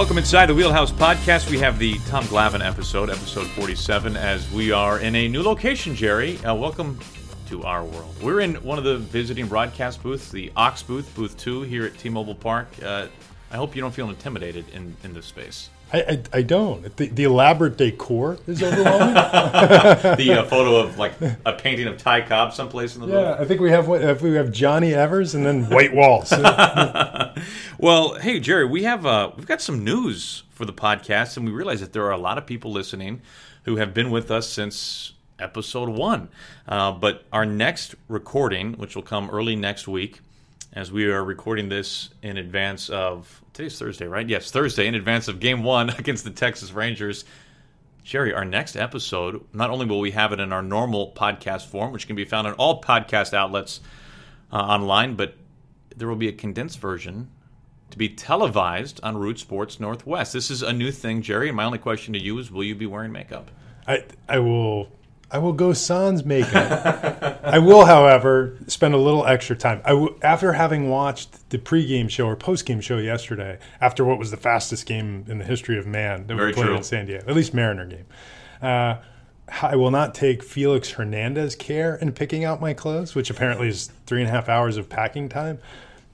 Welcome inside the Wheelhouse Podcast. We have the Tom Glavine episode, episode 47, as we are in a new location, Jerry. Uh, welcome to our world. We're in one of the visiting broadcast booths, the Ox booth, booth 2 here at T Mobile Park. Uh, I hope you don't feel intimidated in, in this space. I, I, I don't. The, the elaborate decor is overwhelming. the uh, photo of like a painting of Ty Cobb someplace in the yeah, I think we have what- we have Johnny Evers and then white walls. Well, hey Jerry, we have uh, we've got some news for the podcast, and we realize that there are a lot of people listening who have been with us since episode one. Uh, but our next recording, which will come early next week, as we are recording this in advance of today's Thursday, right? Yes, Thursday in advance of Game One against the Texas Rangers. Jerry, our next episode, not only will we have it in our normal podcast form, which can be found on all podcast outlets uh, online, but there will be a condensed version to be televised on Root Sports Northwest. This is a new thing, Jerry, and my only question to you is will you be wearing makeup? I I will I will go sans makeup. I will, however, spend a little extra time. I w- after having watched the pregame show or postgame show yesterday, after what was the fastest game in the history of man that Very we played true. in San Diego, at least Mariner game. Uh, I will not take Felix Hernandez care in picking out my clothes, which apparently is three and a half hours of packing time.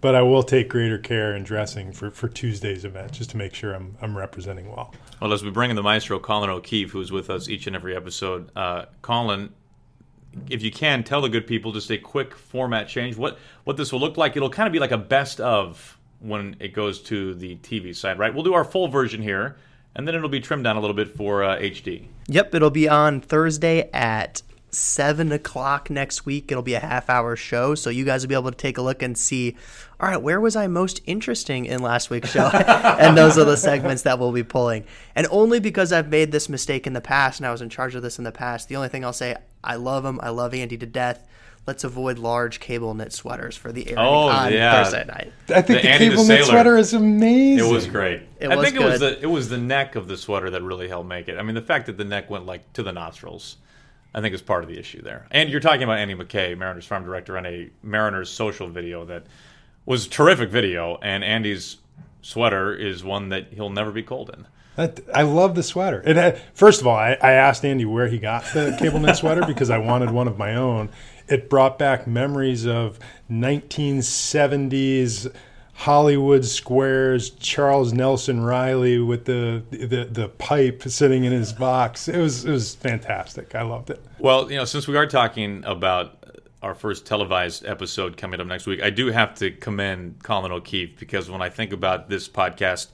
But I will take greater care in dressing for, for Tuesday's event just to make sure I'm, I'm representing well. Well, as we bring in the maestro, Colin O'Keefe, who's with us each and every episode, uh, Colin, if you can, tell the good people just a quick format change. What what this will look like? It'll kind of be like a best of when it goes to the TV side, right? We'll do our full version here, and then it'll be trimmed down a little bit for uh, HD. Yep, it'll be on Thursday at seven o'clock next week. It'll be a half hour show, so you guys will be able to take a look and see. All right, where was I most interesting in last week's show? and those are the segments that we'll be pulling. And only because I've made this mistake in the past and I was in charge of this in the past, the only thing I'll say, I love him. I love Andy to death. Let's avoid large cable knit sweaters for the airing Oh, on yeah. Thursday night. I think The the, Andy the cable knit sweater is amazing. It was great. It I was think it was the it was the neck of the sweater that really helped make it. I mean, the fact that the neck went like to the nostrils, I think is part of the issue there. And you're talking about Andy McKay, Mariners farm director, on a Mariners social video that was terrific video. And Andy's sweater is one that he'll never be cold in. That, I love the sweater. It had, uh, first of all, I, I asked Andy where he got the cable knit sweater because I wanted one of my own. It brought back memories of 1970s Hollywood squares, Charles Nelson Reilly with the, the the pipe sitting in his box. It was it was fantastic. I loved it. Well, you know, since we are talking about our first televised episode coming up next week, I do have to commend Colin O'Keefe because when I think about this podcast,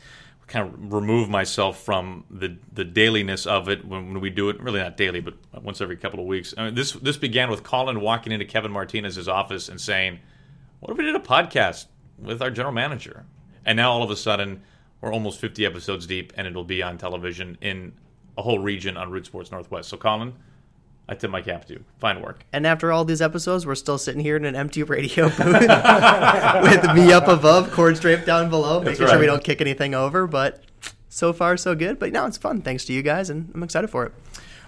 kind of remove myself from the the dailiness of it when, when we do it. Really not daily, but once every couple of weeks. I mean, this this began with Colin walking into Kevin Martinez's office and saying, "What if we did a podcast with our general manager?" And now all of a sudden, we're almost 50 episodes deep, and it'll be on television in a whole region on Root Sports Northwest. So, Colin, I tip my cap to you. Fine work. And after all these episodes, we're still sitting here in an empty radio booth with me up above, cord straight down below, making sure we don't kick anything over. But so far, so good. But now it's fun, thanks to you guys, and I'm excited for it.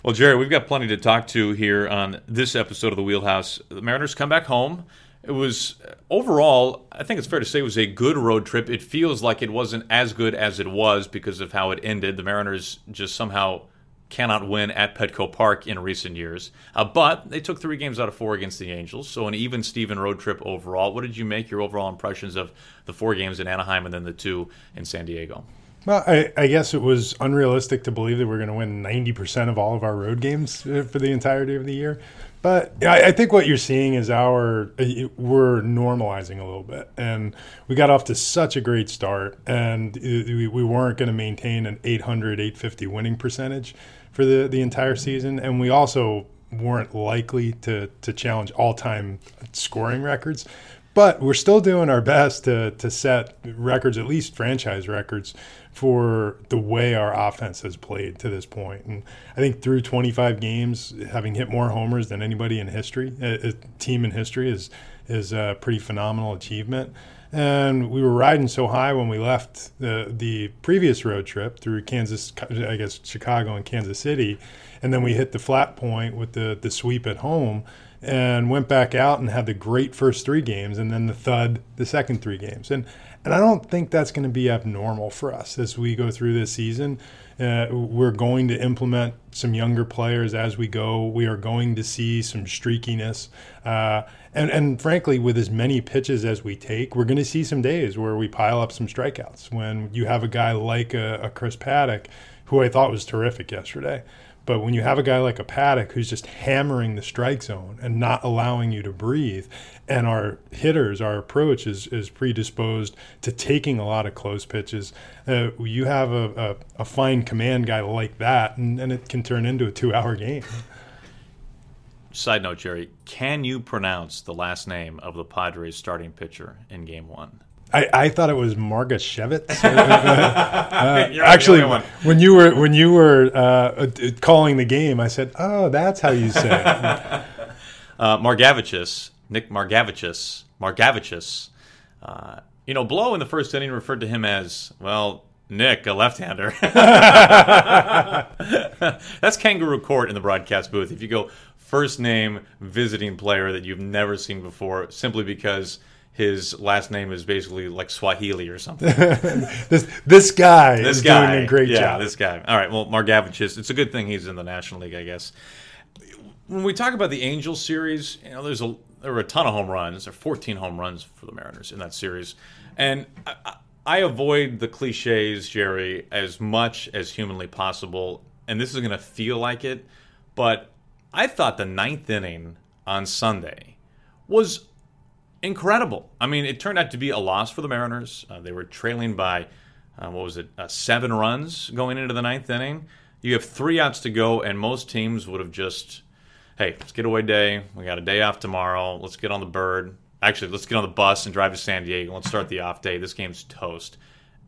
Well, Jerry, we've got plenty to talk to here on this episode of the Wheelhouse. The Mariners come back home. It was overall, I think it's fair to say, it was a good road trip. It feels like it wasn't as good as it was because of how it ended. The Mariners just somehow cannot win at Petco Park in recent years. Uh, but they took three games out of four against the Angels, so an even Steven road trip overall. What did you make your overall impressions of the four games in Anaheim and then the two in San Diego? Well, I, I guess it was unrealistic to believe that we're going to win 90% of all of our road games uh, for the entirety of the year. But I, I think what you're seeing is our uh, we're normalizing a little bit, and we got off to such a great start, and uh, we, we weren't going to maintain an 800, 850 winning percentage for the the entire season, and we also weren't likely to to challenge all time scoring records. But we're still doing our best to to set records, at least franchise records, for the way our offense has played to this point. And I think through 25 games, having hit more homers than anybody in history, a, a team in history, is is a pretty phenomenal achievement. And we were riding so high when we left the the previous road trip through Kansas, I guess Chicago and Kansas City, and then we hit the flat point with the the sweep at home and went back out and had the great first three games and then the thud the second three games. And And I don't think that's going to be abnormal for us as we go through this season. Uh, we're going to implement some younger players as we go. We are going to see some streakiness. Uh, and, and frankly, with as many pitches as we take, we're going to see some days where we pile up some strikeouts. When you have a guy like a, a Chris Paddack, who I thought was terrific yesterday, but when you have a guy like a Paddack who's just hammering the strike zone and not allowing you to breathe, and our hitters, our approach is, is predisposed to taking a lot of close pitches, uh, you have a, a, a, fine command guy like that, and, and it can turn into a two hour game. Side note, Jerry, can you pronounce the last name of the Padres starting pitcher in game one? I, I thought it was Margashevitz. uh, actually, when you were when you were uh, calling the game, I said, "Oh, that's how you say it." uh, Margevicius, Nick Margevicius, Margevicius. Uh, you know, Blow in the first inning referred to him as well. Nick, a left-hander. That's kangaroo court in the broadcast booth. If you go first name visiting player that you've never seen before, simply because his last name is basically like Swahili or something. this this guy this is guy, doing a great yeah, job. this guy. All right, well, Margevicius, it's a good thing he's in the National League, I guess. When we talk about the Angels series, you know, there's a there were a ton of home runs. There are 14 home runs for the Mariners in that series, and I, I avoid the cliches, Jerry, as much as humanly possible. And this is going to feel like it, but I thought the ninth inning on Sunday was incredible. I mean, it turned out to be a loss for the Mariners. Uh, they were trailing by, uh, what was it, uh, seven runs going into the ninth inning. You have three outs to go, and most teams would have just, hey, let's get away day. We got a day off tomorrow. Let's get on the bird. Actually, let's get on the bus and drive to San Diego. Let's start the off day. This game's toast.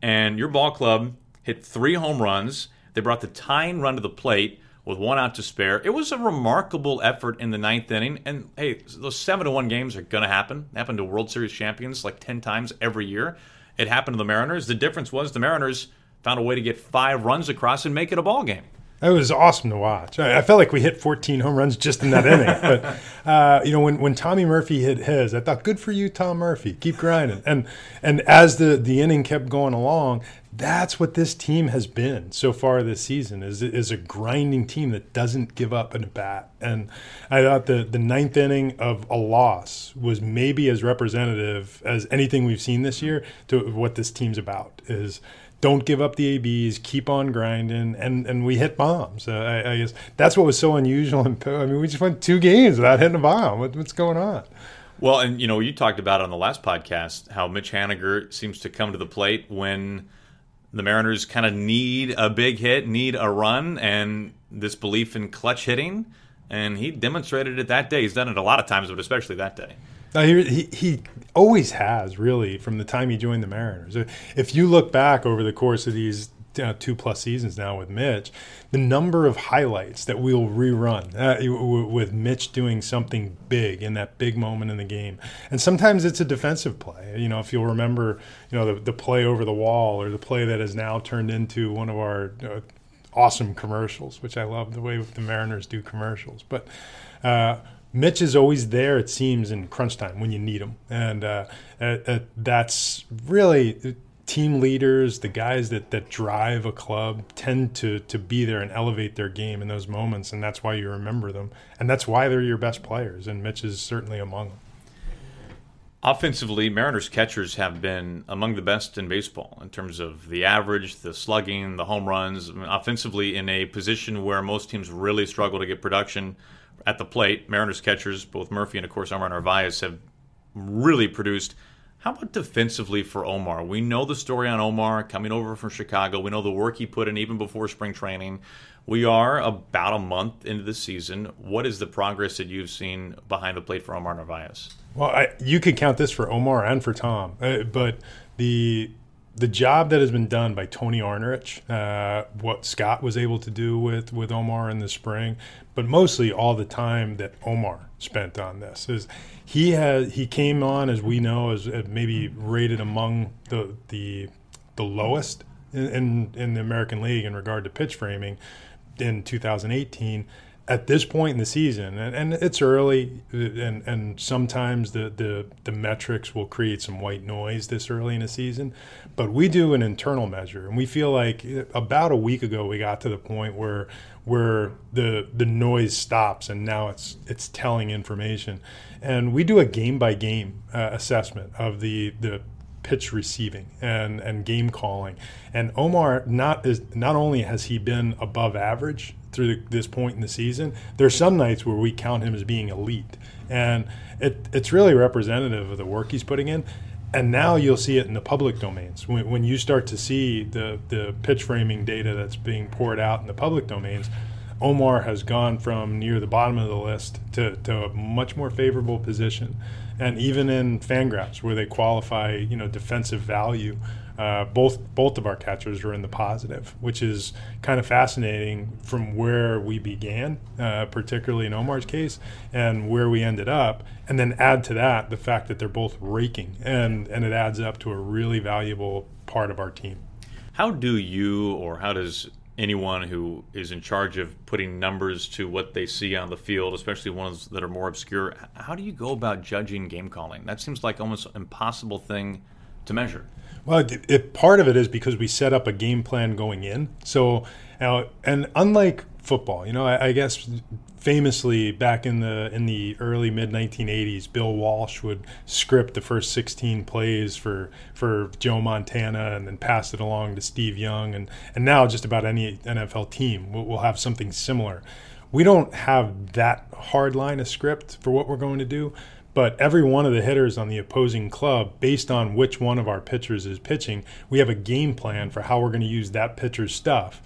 And your ball club hit three home runs. They brought the tying run to the plate with one out to spare. It was a remarkable effort in the ninth inning. And hey, those seven to one games are going to happen. They happen to World Series champions like 10 times every year. It happened to the Mariners. The difference was the Mariners found a way to get five runs across and make it a ball game. It was awesome to watch. I, felt like we hit 14 home runs just in that inning. But uh, you know, when, when Tommy Murphy hit his, I thought, "Good for you, Tom Murphy. Keep grinding." And and as the the inning kept going along, that's what this team has been so far this season is is a grinding team that doesn't give up a bat. And I thought the the ninth inning of a loss was maybe as representative as anything we've seen this year to what this team's about is don't give up the ABs, keep on grinding, and and we hit bombs. Uh, I, I, guess that's what was so unusual. I mean, we just went two games without hitting a bomb. What, what's going on? Well, and you know, you talked about on the last podcast how Mitch Haniger seems to come to the plate when the Mariners kind of need a big hit, need a run, and this belief in clutch hitting. And he demonstrated it that day. He's done it a lot of times, but especially that day. Uh, he, he always has, really, from the time he joined the Mariners. If you look back over the course of these uh, two plus seasons now with Mitch, the number of highlights that we'll rerun uh, with Mitch doing something big in that big moment in the game. And sometimes it's a defensive play. You know, if you'll remember, you know, the, the play over the wall or the play that has now turned into one of our uh, awesome commercials, which I love the way the Mariners do commercials. But, uh, Mitch is always there, it seems, in crunch time when you need him. And uh, uh, uh, that's really team leaders, the guys that, that drive a club, tend to, to be there and elevate their game in those moments. And that's why you remember them. And that's why they're your best players. And Mitch is certainly among them. Offensively, Mariners catchers have been among the best in baseball in terms of the average, the slugging, the home runs. I mean, offensively, in a position where most teams really struggle to get production at the plate, Mariners catchers, both Murphy and of course Omar Narvaez, have really produced. How about defensively for Omar? We know the story on Omar coming over from Chicago. We know the work he put in even before spring training. We are about a month into the season. What is the progress that you've seen behind the plate for Omar Narvaez? Well, I, you could count this for Omar and for Tom, uh, but the the job that has been done by Tony Arnerich, uh, what Scott was able to do with, with Omar in the spring, but mostly all the time that Omar spent on this is he has he came on as we know as, as maybe rated among the the the lowest in, in, in the American League in regard to pitch framing in 2018 at this point in the season, and, and it's early, and and sometimes the, the the metrics will create some white noise this early in the season, but we do an internal measure, and we feel like eh, about a week ago we got to the point where where the the noise stops, and now it's it's telling information, and we do a game by game assessment of the the pitch receiving and and game calling, and Omar not is not only has he been above average through this point in the season, there's some nights where we count him as being elite, and it, it's really representative of the work he's putting in. And now you'll see it in the public domains. When, when you start to see the, the pitch framing data that's being poured out in the public domains, Omar has gone from near the bottom of the list to, to a much more favorable position. And even in Fangraphs, where they qualify, you know, defensive value, uh, both both of our catchers are in the positive, which is kind of fascinating from where we began, uh, particularly in Omar's case, and where we ended up. And then add to that the fact that they're both raking, and and it adds up to a really valuable part of our team. How do you, or how does anyone who is in charge of putting numbers to what they see on the field, especially ones that are more obscure, how do you go about judging game calling? That seems like almost impossible thing to measure. Well, it, it, part of it is because we set up a game plan going in. So, uh, and unlike football, you know, I, I, guess famously back in the in the early mid 1980s, Bill Walsh would script the first 16 plays for for Joe Montana and then pass it along to Steve Young, and and now just about any NFL team will, will have something similar. We don't have that hard line of script for what we're going to do but every one of the hitters on the opposing club, based on which one of our pitchers is pitching, we have a game plan for how we're going to use that pitcher's stuff.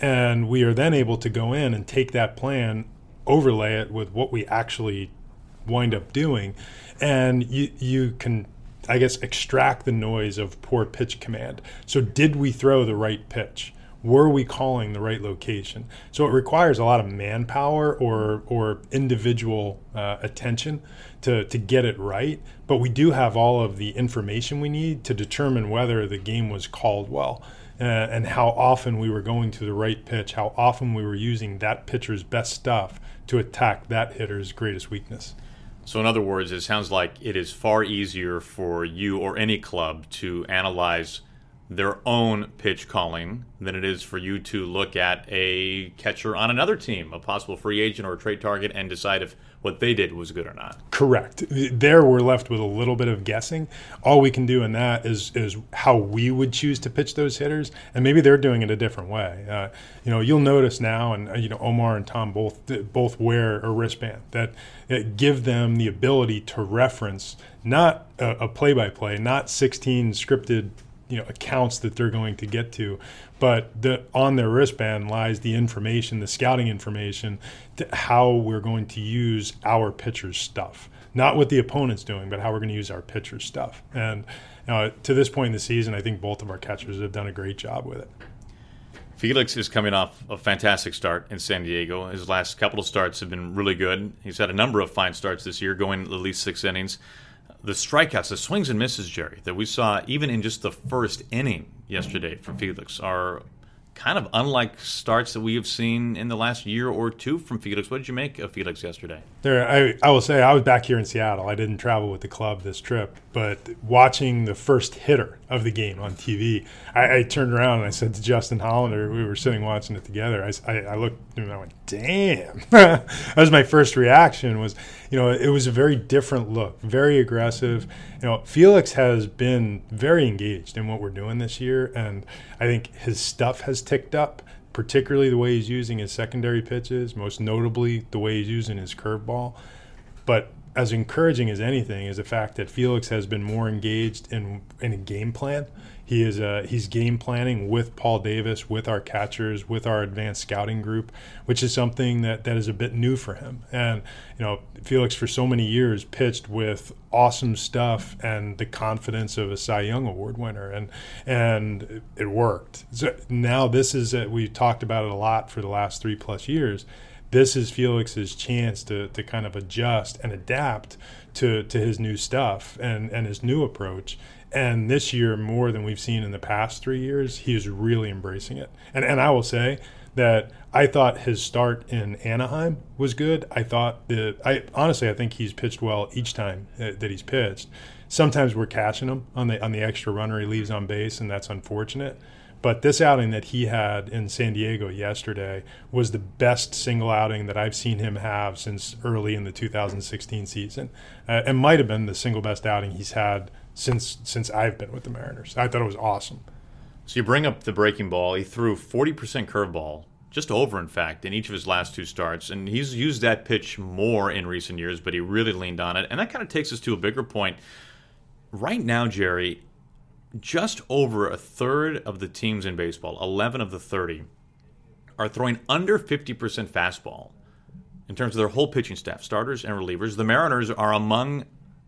And we are then able to go in and take that plan, overlay it with what we actually wind up doing. And you, you can, I guess, extract the noise of poor pitch command. So, did we throw the right pitch? were we calling the right location? So it requires a lot of manpower or or individual uh, attention to to get it right. But we do have all of the information we need to determine whether the game was called well. Uh, and how often we were going to the right pitch, how often we were using that pitcher's best stuff to attack that hitter's greatest weakness. So, in other words, it sounds like it is far easier for you or any club to analyze their own pitch calling than it is for you to look at a catcher on another team, a possible free agent or a trade target, and decide if what they did was good or not. Correct. There we're left with a little bit of guessing. All we can do in that is is how we would choose to pitch those hitters, and maybe they're doing it a different way. Uh, you know, you'll notice now, and uh, you know, Omar and Tom both both wear a wristband that, that give them the ability to reference not a play by play, not 16 scripted you know accounts that they're going to get to. But the, on their wristband lies the information the scouting information how we're going to use our pitcher's stuff. Not what the opponent's doing but how we're going to use our pitcher's stuff. And uh, to this point in the season i think both of our catchers have done a great job with it. Felix is coming off a fantastic start in San Diego. His last couple of starts have been really good. He's had a number of fine starts this year, going at least six innings the strikeouts, the swings and misses, Jerry, that we saw even in just the first inning yesterday from Felix are kind of unlike starts that we have seen in the last year or two from Felix. What did you make of Felix yesterday? There, I, I will say I was back here in Seattle. I didn't travel with the club this trip, but watching the first hitter of the game on TV, I, I turned around and I said to Justin Hollander, we were sitting watching it together. I, I, I looked and I went, "Damn!" that was my first reaction. Was you know, it was a very different look, very aggressive. You know, Felix has been very engaged in what we're doing this year, and I think his stuff has ticked up, particularly the way he's using his secondary pitches, most notably the way he's using his curveball. But as encouraging as anything is the fact that Felix has been more engaged in in a game plan he is uh, he's game planning with Paul Davis, with our catchers, with our advanced scouting group, which is something that, that is a bit new for him. And you know, Felix for so many years pitched with awesome stuff and the confidence of a Cy Young Award winner, and and it worked. So now this is a, we talked about it a lot for the last three plus years. This is Felix's chance to to kind of adjust and adapt to to his new stuff and and his new approach and this year, more than we've seen in the past three years, he is really embracing it. And and I will say, that I thought his start in Anaheim was good. I thought that I honestly I think he's pitched well each time that he's pitched. Sometimes we're catching him on the on the extra runner he leaves on base, and that's unfortunate. But this outing that he had in San Diego yesterday was the best single outing that I've seen him have since early in the 2016 season. Uh, it might have been the single best outing he's had since since I've been with the Mariners. I thought it was awesome. So you bring up the breaking ball. He threw 40% curveball, just over, in fact, in each of his last two starts. And he's used that pitch more in recent years, but he really leaned on it. And that kind of takes us to a bigger point. Right now, Jerry, just over a third of the teams in baseball, 11 of the 30, are throwing under 50% fastball in terms of their whole pitching staff, starters and relievers. The Mariners are among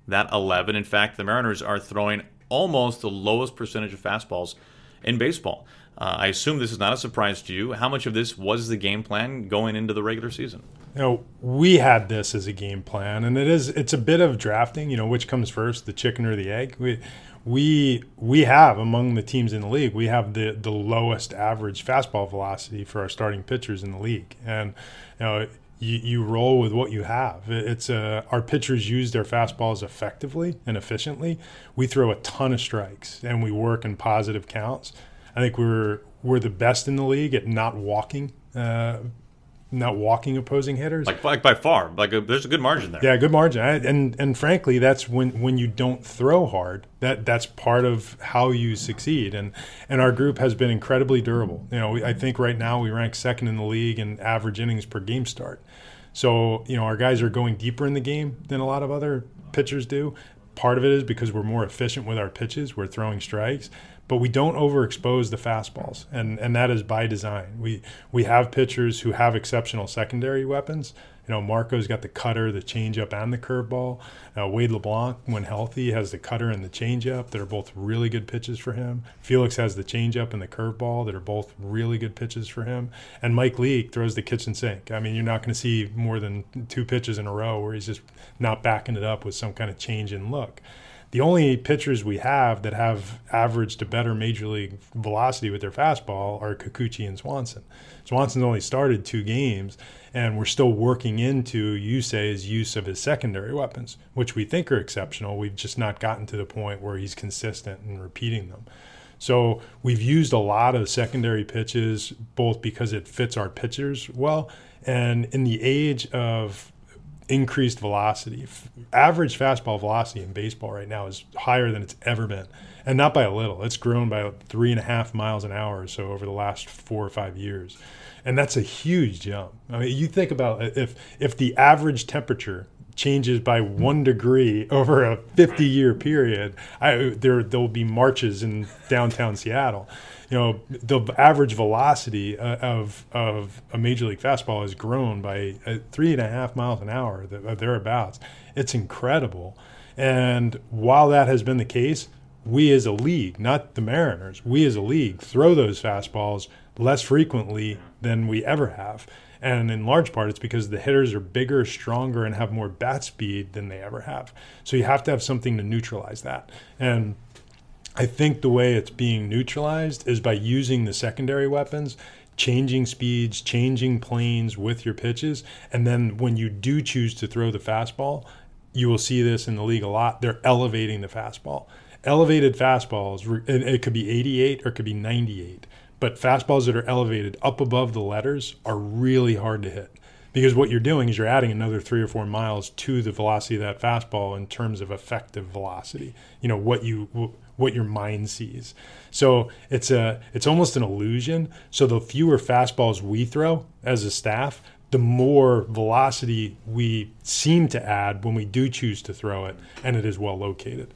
that 11. In fact, the Mariners are throwing almost the lowest percentage of fastballs in baseball. Uh, I assume this is not a surprise to you. How much of this was the game plan going into the regular season? You know, we had this as a game plan, and it is it's a bit of drafting. You know, which comes first, the chicken or the egg? We we we have among the teams in the league, we have the the lowest average fastball velocity for our starting pitchers in the league, and you know. You, you roll with what you have. It's uh, our pitchers use their fastballs effectively and efficiently. We throw a ton of strikes and we work in positive counts. I think we're we're the best in the league at not walking uh, not walking opposing hitters. Like, like by far, like a, there's a good margin there. Yeah, good margin. I, and and frankly, that's when when you don't throw hard. That that's part of how you succeed. And and our group has been incredibly durable. You know, I think right now we rank second in the league in average innings per game start. So you know, our guys are going deeper in the game than a lot of other pitchers do. Part of it is because we're more efficient with our pitches. We're throwing strikes but we don't overexpose the fastballs, and and that is by design. We we have pitchers who have exceptional secondary weapons. You know, Marco's got the cutter, the changeup, and the curveball. Uh, Wade LeBlanc, when healthy, has the cutter and the changeup that are both really good pitches for him. Felix has the changeup and the curveball that are both really good pitches for him. And Mike Leake throws the kitchen sink. I mean, you're not going to see more than two pitches in a row where he's just not backing it up with some kind of change in look the only pitchers we have that have averaged a better major league velocity with their fastball are Kikuchi and Swanson. Swanson's only started two games, and we're still working into Yusei's use of his secondary weapons, which we think are exceptional. We've just not gotten to the point where he's consistent in repeating them. So we've used a lot of secondary pitches, both because it fits our pitchers well, and in the age of increased velocity. Average fastball velocity in baseball right now is higher than it's ever been, and not by a little. It's grown by three and a half miles an hour or so over the last four or five years, and that's a huge jump. I mean, you think about uh, if if the average temperature changes by one degree over a 50 year period, I, there there will be marches in downtown Seattle you know the average velocity uh, of of a major league fastball has grown by uh, three and a half miles an hour uh, thereabouts. It's incredible, and while that has been the case, we as a league, not the Mariners, we as a league throw those fastballs less frequently than we ever have. And in large part, it's because the hitters are bigger, stronger, and have more bat speed than they ever have. So you have to have something to neutralize that. And I think the way it's being neutralized is by using the secondary weapons, changing speeds, changing planes with your pitches. And then when you do choose to throw the fastball, you will see this in the league a lot. They're elevating the fastball. Elevated fastballs, it could be 88 or it could be 98, but fastballs that are elevated up above the letters are really hard to hit because what you're doing is you're adding another three or four miles to the velocity of that fastball in terms of effective velocity. You know what you what your mind sees. So it's a it's almost an illusion. So the fewer fastballs we throw as a staff, the more velocity we seem to add when we do choose to throw it, and it is well located.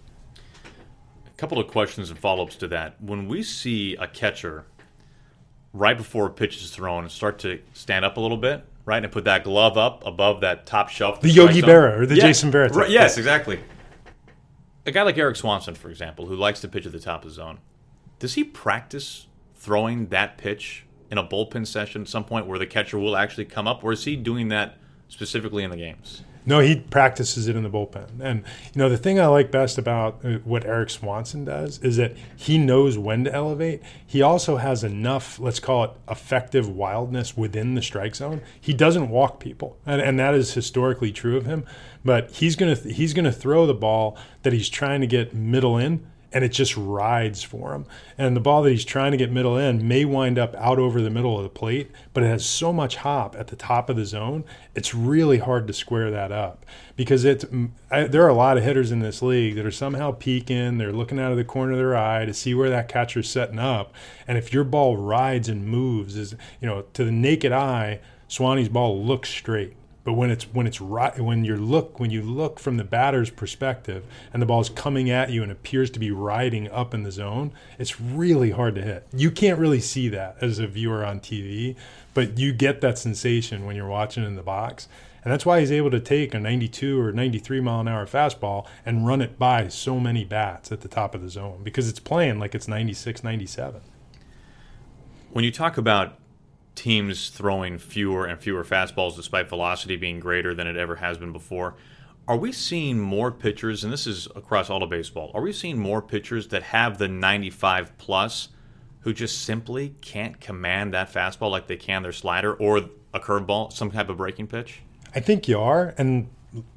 A couple of questions and follow ups to that. When we see a catcher right before a pitch is thrown start to stand up a little bit, right, and put that glove up above that top shelf, the Yogi Berra or the yeah, Jason Berra. Right, yes, exactly a guy like Erik Swanson, for example, who likes to pitch at the top of the zone, does he practice throwing that pitch in a bullpen session at some point where the catcher will actually come up, or is he doing that specifically in the games? No, he practices it in the bullpen. And, you know, the thing I like best about uh, what Erik Swanson does is that he knows when to elevate. He also has enough, let's call it effective wildness within the strike zone. He doesn't walk people. And, and that is historically true of him. But he's going to he's going to throw the ball that he's trying to get middle in and it just rides for him. And the ball that he's trying to get middle in may wind up out over the middle of the plate, but it has so much hop at the top of the zone, it's really hard to square that up because it's I, there are a lot of hitters in this league that are somehow peeking, they're looking out of the corner of their eye to see where that catcher's setting up, and if your ball rides and moves, is you know to the naked eye, Swanee's ball looks straight but when it's when it's right when you look when you look from the batter's perspective and the ball is coming at you and appears to be riding up in the zone, it's really hard to hit. You can't really see that as a viewer on TV, but you get that sensation when you're watching in the box. And that's why he's able to take a 92 or 93 mile an hour fastball and run it by so many bats at the top of the zone because it's playing like it's 96, 97. When you talk about teams throwing fewer and fewer fastballs despite velocity being greater than it ever has been before. Are we seeing more pitchers, and this is across all of baseball, are we seeing more pitchers that have the 95 plus who just simply can't command that fastball like they can their slider or a curveball, some type of breaking pitch? I think you are. And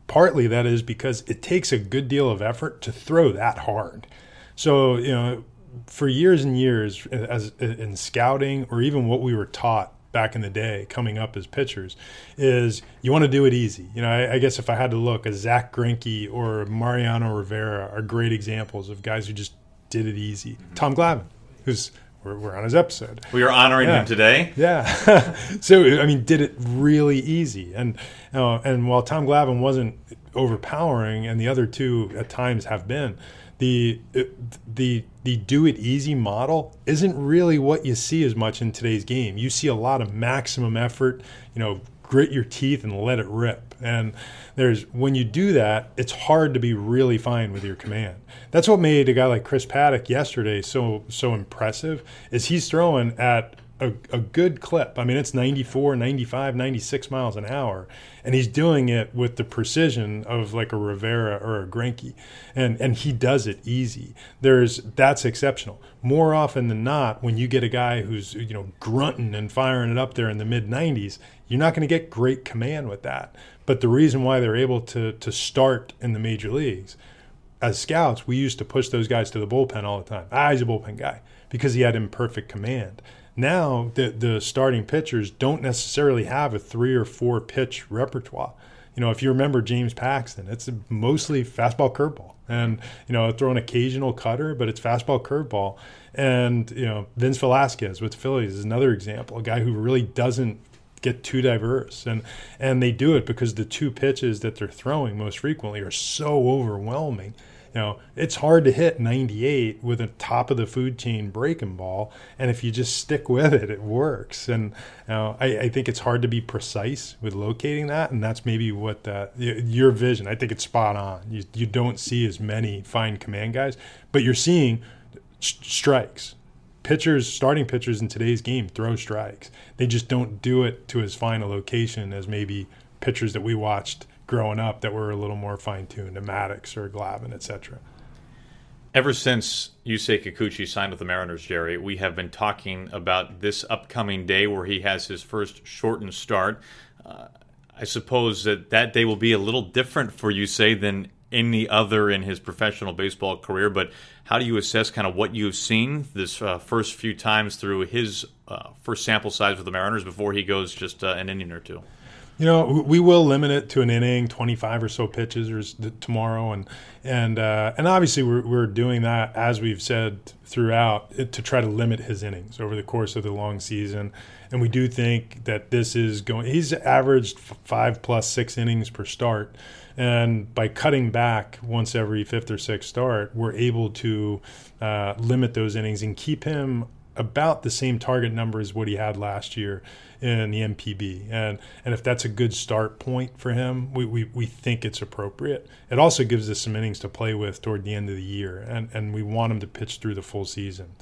partly that is because it takes a good deal of effort to throw that hard. So, you know, for years and years as in scouting or even what we were taught back in the day coming up as pitchers is you want to do it easy. You know, I, I, guess if I had to look, a Zack Greinke or Mariano Rivera are great examples of guys who just did it easy. Mm-hmm. Tom Glavine, who's we're, we're, on his episode. We are honoring yeah. him today. Yeah. so I mean, did it really easy, and uh, and while Tom Glavine wasn't overpowering, and the other two at times have been the uh, the the do it easy model isn't really what you see as much in today's game. You see a lot of maximum effort, you know, grit your teeth and let it rip. And there's when you do that, it's hard to be really fine with your command. That's what made a guy like Chris Paddack yesterday so so impressive. Is he's throwing at a, a good clip. I mean, it's 94, 95, 96 miles an hour. And he's doing it with the precision of like a Rivera or a Greinke. And, and he does it easy. There's That's exceptional. More often than not, when you get a guy who's, you know, grunting and firing it up there in the mid 90s, you're not going to get great command with that. But the reason why they're able to, to start in the major leagues, as scouts, we used to push those guys to the bullpen all the time. Ah, he's a bullpen guy because he had imperfect command. Now the the starting pitchers don't necessarily have a three or four pitch repertoire. You know, if you remember James Paxton, it's mostly fastball curveball, and you know throw an occasional cutter, but it's fastball curveball. And you know Vince Velasquez with the Phillies is another example, a guy who really doesn't get too diverse and and they do it because the two pitches that they're throwing most frequently are so overwhelming you know, it's hard to hit 98 with a top of the food chain breaking ball, and if you just stick with it, it works. And you know, I, I, think it's hard to be precise with locating that, and that's maybe what that your vision. I think it's spot on. You you don't see as many fine command guys, but you're seeing strikes. Pitchers, starting pitchers in today's game throw strikes. They just don't do it to as fine a location as maybe pitchers that we watched growing up that were a little more fine tuned, a Maddux or a Glavine, etc. Ever since Yusei Kikuchi signed with the Mariners, Jerry, we have been talking about this upcoming day where he has his first shortened start. Uh, I suppose that that day will be a little different for Yusei than any other in his professional baseball career. But how do you assess kind of what you've seen this uh, first few times through his uh, first sample size with the Mariners before he goes just uh, an inning or two? You know, we will limit it to an inning, 25 or so pitches or tomorrow, and and uh, and obviously we're we're doing that as we've said throughout to try to limit his innings over the course of the long season. And we do think that this is going. He's averaged five plus six innings per start, and by cutting back once every fifth or sixth start, we're able to uh, limit those innings and keep him about the same target number as what he had last year in the NPB. And and if that's a good start point for him, we, we, we think it's appropriate. It also gives us some innings to play with toward the end of the year, and, and we want him to pitch through the full season.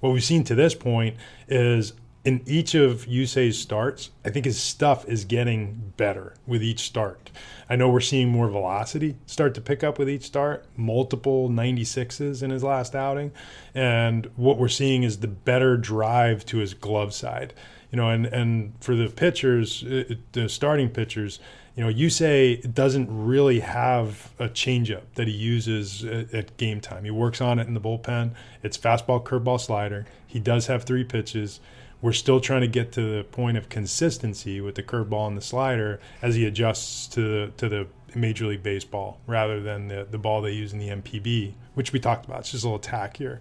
What we've seen to this point is in each of Yusei's starts, I think his stuff is getting better with each start. I know we're seeing more velocity start to pick up with each start, multiple 96s in his last outing. And what we're seeing is the better drive to his glove side. You know, and, and for the pitchers, uh, uh, the starting pitchers, you know, Yusei doesn't really have a changeup that he uses at, at, game time. He works on it in the bullpen. It's fastball, curveball, slider. He does have three pitches. We're still trying to get to the point of consistency with the curveball and the slider as he adjusts to to the Major League Baseball rather than the, the ball they use in the NPB, which we talked about. It's just a little tackier.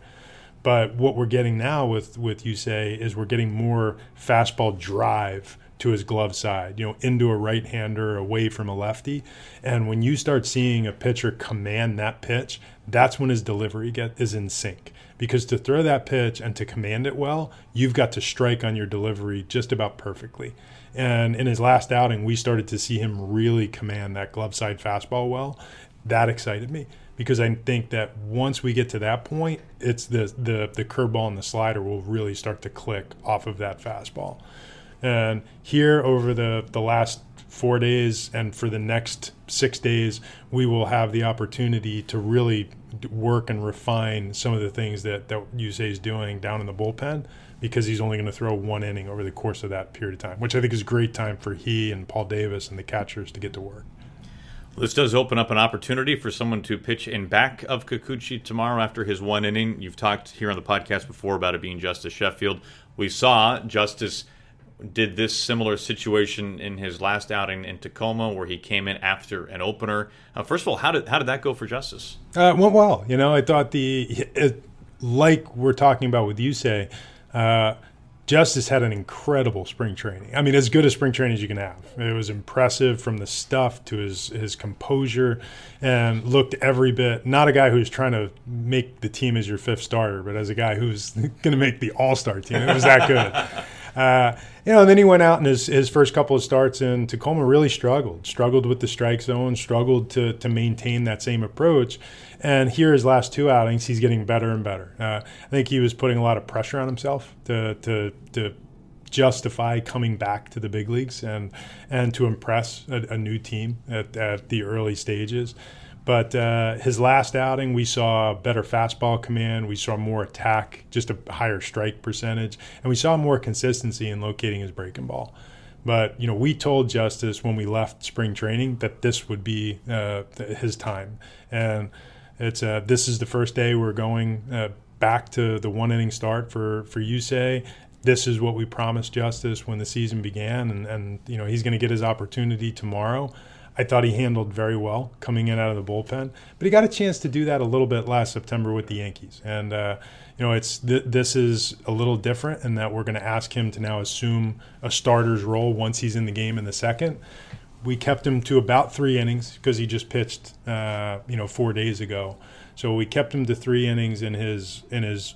But what we're getting now with with Yusei is we're getting more fastball drive to his glove side, you know, into a right hander, away from a lefty. And when you start seeing a pitcher command that pitch, that's when his delivery get is in sync. Because to throw that pitch and to command it well, you've got to strike on your delivery just about perfectly. And in his last outing, we started to see him really command that glove side fastball well. That excited me because I think that once we get to that point, it's the the the curveball and the slider will really start to click off of that fastball. And here over the, the last four days and for the next six days, we will have the opportunity to really work and refine some of the things that, that Yusei is doing down in the bullpen because he's only going to throw one inning over the course of that period of time, which I think is great time for he and Paul Davis and the catchers to get to work. This does open up an opportunity for someone to pitch in back of Kikuchi tomorrow after his one inning. You've talked here on the podcast before about it being Justus Sheffield. We saw Justus – did this similar situation in his last outing in Tacoma, where he came in after an opener. Uh, first of all, how did how did that go for Justus? Uh, went well. You know, I thought the it, like we're talking about with Yusei, uh, Justus had an incredible spring training. I mean, as good a spring training as you can have. It was impressive from the stuff to his his composure, and looked every bit. Not a guy who's trying to make the team as your fifth starter, but as a guy who's going to make the All Star team. It was that good. Uh, you know, and then he went out and his, his first couple of starts in Tacoma really struggled, struggled with the strike zone, struggled to, to maintain that same approach. And here, his last two outings, he's getting better and better. Uh, I think he was putting a lot of pressure on himself to, to, to justify coming back to the big leagues and, and to impress a, a new team at, at the early stages. But uh, his last outing, we saw better fastball command. We saw more attack, just a higher strike percentage, and we saw more consistency in locating his breaking ball. But you know, we told Justus when we left spring training that this would be uh, his time, and it's uh, this is the first day we're going uh, back to the one inning start for for Yusei. This is what we promised Justus when the season began, and, and you know he's going to get his opportunity tomorrow. I thought he handled very well coming in out of the bullpen, but he got a chance to do that a little bit last September with the Yankees. And uh, you know, it's th- this is a little different in that we're going to ask him to now assume a starter's role once he's in the game in the second. We kept him to about three innings because he just pitched, uh, you know, four days ago. So we kept him to three innings in his in his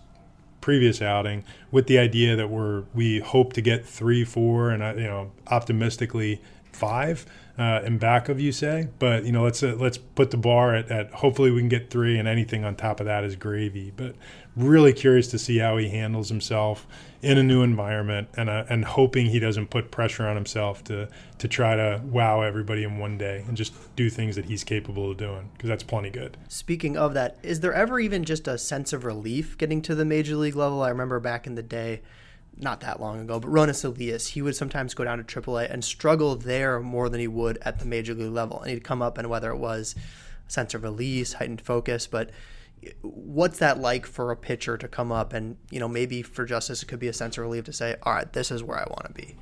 previous outing with the idea that we're we hope to get three, four, and uh, you know, optimistically five uh, in back of Yusei, But you know, let's uh, let's put the bar at, at hopefully we can get three, and anything on top of that is gravy. But really curious to see how he handles himself in a new environment, and uh, and hoping he doesn't put pressure on himself to to try to wow everybody in one day and just do things that he's capable of doing because that's plenty good. Speaking of that, is there ever even just a sense of relief getting to the major league level? I remember back in the day not that long ago, but Roenis Elias, he would sometimes go down to AAA and struggle there more than he would at the major league level. And he'd come up, and whether it was sense of release, heightened focus, but what's that like for a pitcher to come up and, you know, maybe for Justus it could be a sense of relief to say, all right, this is where I want to be.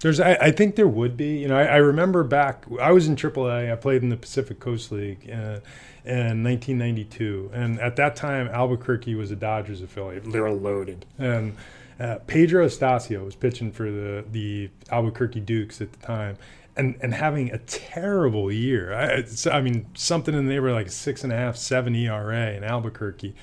There's, I, I, think there would be. You know, I, I, remember back. I was in AAA. I played in the Pacific Coast League uh, in 1992, and at that time, Albuquerque was a Dodgers affiliate. They were loaded, and uh, Pedro Astacio was pitching for the the Albuquerque Dukes at the time, and and having a terrible year. I, I mean, something in the neighborhood like six and a half, seven ERA in Albuquerque,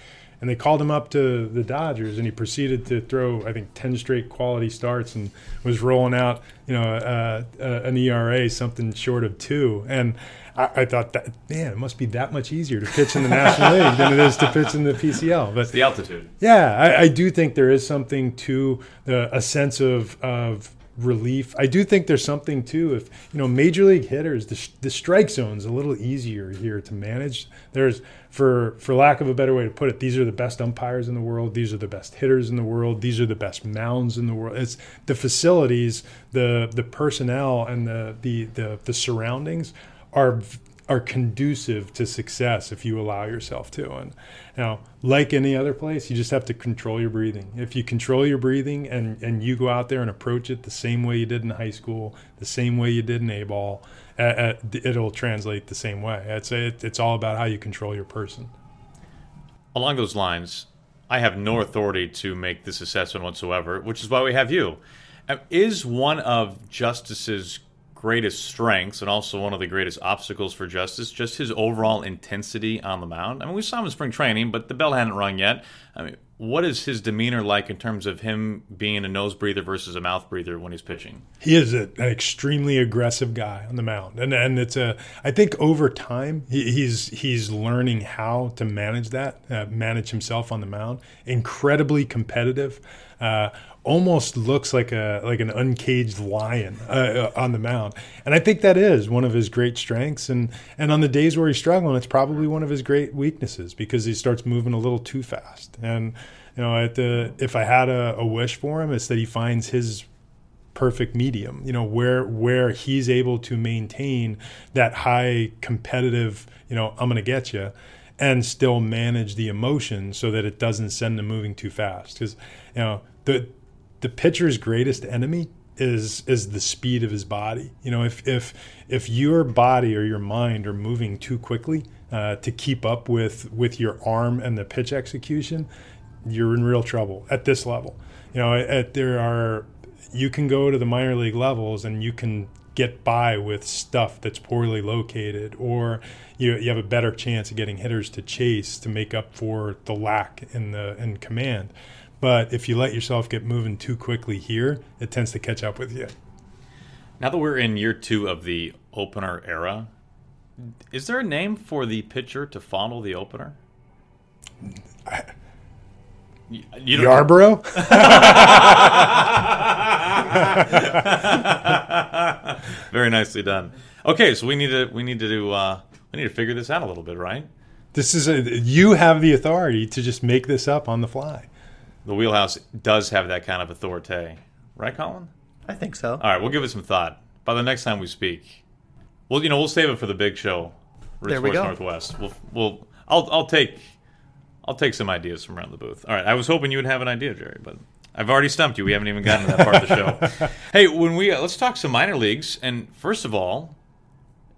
and they called him up to the Dodgers, and he proceeded to throw, I think, ten straight quality starts, and was rolling out, you know, uh, uh, an ERA something short of two. And I, I, thought that man, it must be that much easier to pitch in the National League than it is to pitch in the PCL. But it's the altitude. Yeah, I, I do think there is something to the, a sense of of relief. I do think there's something too. If you know, major league hitters, the, the strike zone's a little easier here to manage. There's, for for lack of a better way to put it, these are the best umpires in the world. These are the best hitters in the world. These are the best mounds in the world. It's the facilities, the the personnel, and the the the, the surroundings are are conducive to success if you allow yourself to. And now, like any other place, you just have to control your breathing. If you control your breathing and and you go out there and approach it the same way you did in high school, the same way you did in A ball, it'll translate the same way. It's it, it's all about how you control your person. Along those lines, I have no authority to make this assessment whatsoever, which is why we have you. Is one of Justus's greatest strengths and also one of the greatest obstacles for Justus, just his overall intensity on the mound. I mean, we saw him in spring training, but the bell hadn't rung yet. I mean, what is his demeanor like in terms of him being a nose breather versus a mouth breather when he's pitching? He is an extremely aggressive guy on the mound, and and it's a. I think over time he, he's he's learning how to manage that, uh, manage himself on the mound. Incredibly competitive. Uh, almost looks like a like an uncaged lion uh, uh, on the mound, and I think that is one of his great strengths. And and on the days where he's struggling, it's probably one of his great weaknesses because he starts moving a little too fast. And you know, at the if I had a, a wish for him, it's that he finds his perfect medium. You know, where where he's able to maintain that high competitive. You know, I'm going to get you and still manage the emotion so that it doesn't send him moving too fast. Because you know the the pitcher's greatest enemy is is the speed of his body. You know, if if if your body or your mind are moving too quickly uh, to keep up with with your arm and the pitch execution, you're in real trouble at this level. You know, at, there are you can go to the minor league levels and you can get by with stuff that's poorly located or you, you have a better chance of getting hitters to chase to make up for the lack in the in command but if you let yourself get moving too quickly here, it tends to catch up with you. Now that we're in year two of the opener era, is there a name for the pitcher to fondle the opener? I, you, you Yarbrough. Very nicely done. Okay, so we need to we need to do uh, we need to figure this out a little bit, right? This is a, you have the authority to just make this up on the fly the wheelhouse does have that kind of authority, right, Colin? I think so. All right, we'll give it some thought. By the next time we speak, well, you know, we'll save it for the big show. Rich there we go. Northwest. We'll, we'll, I'll, I'll take, I'll take some ideas from around the booth. All right, I was hoping you would have an idea, Jerry, but I've already stumped you. We haven't even gotten to that part of the show. hey, when we uh, let's talk some minor leagues, and first of all,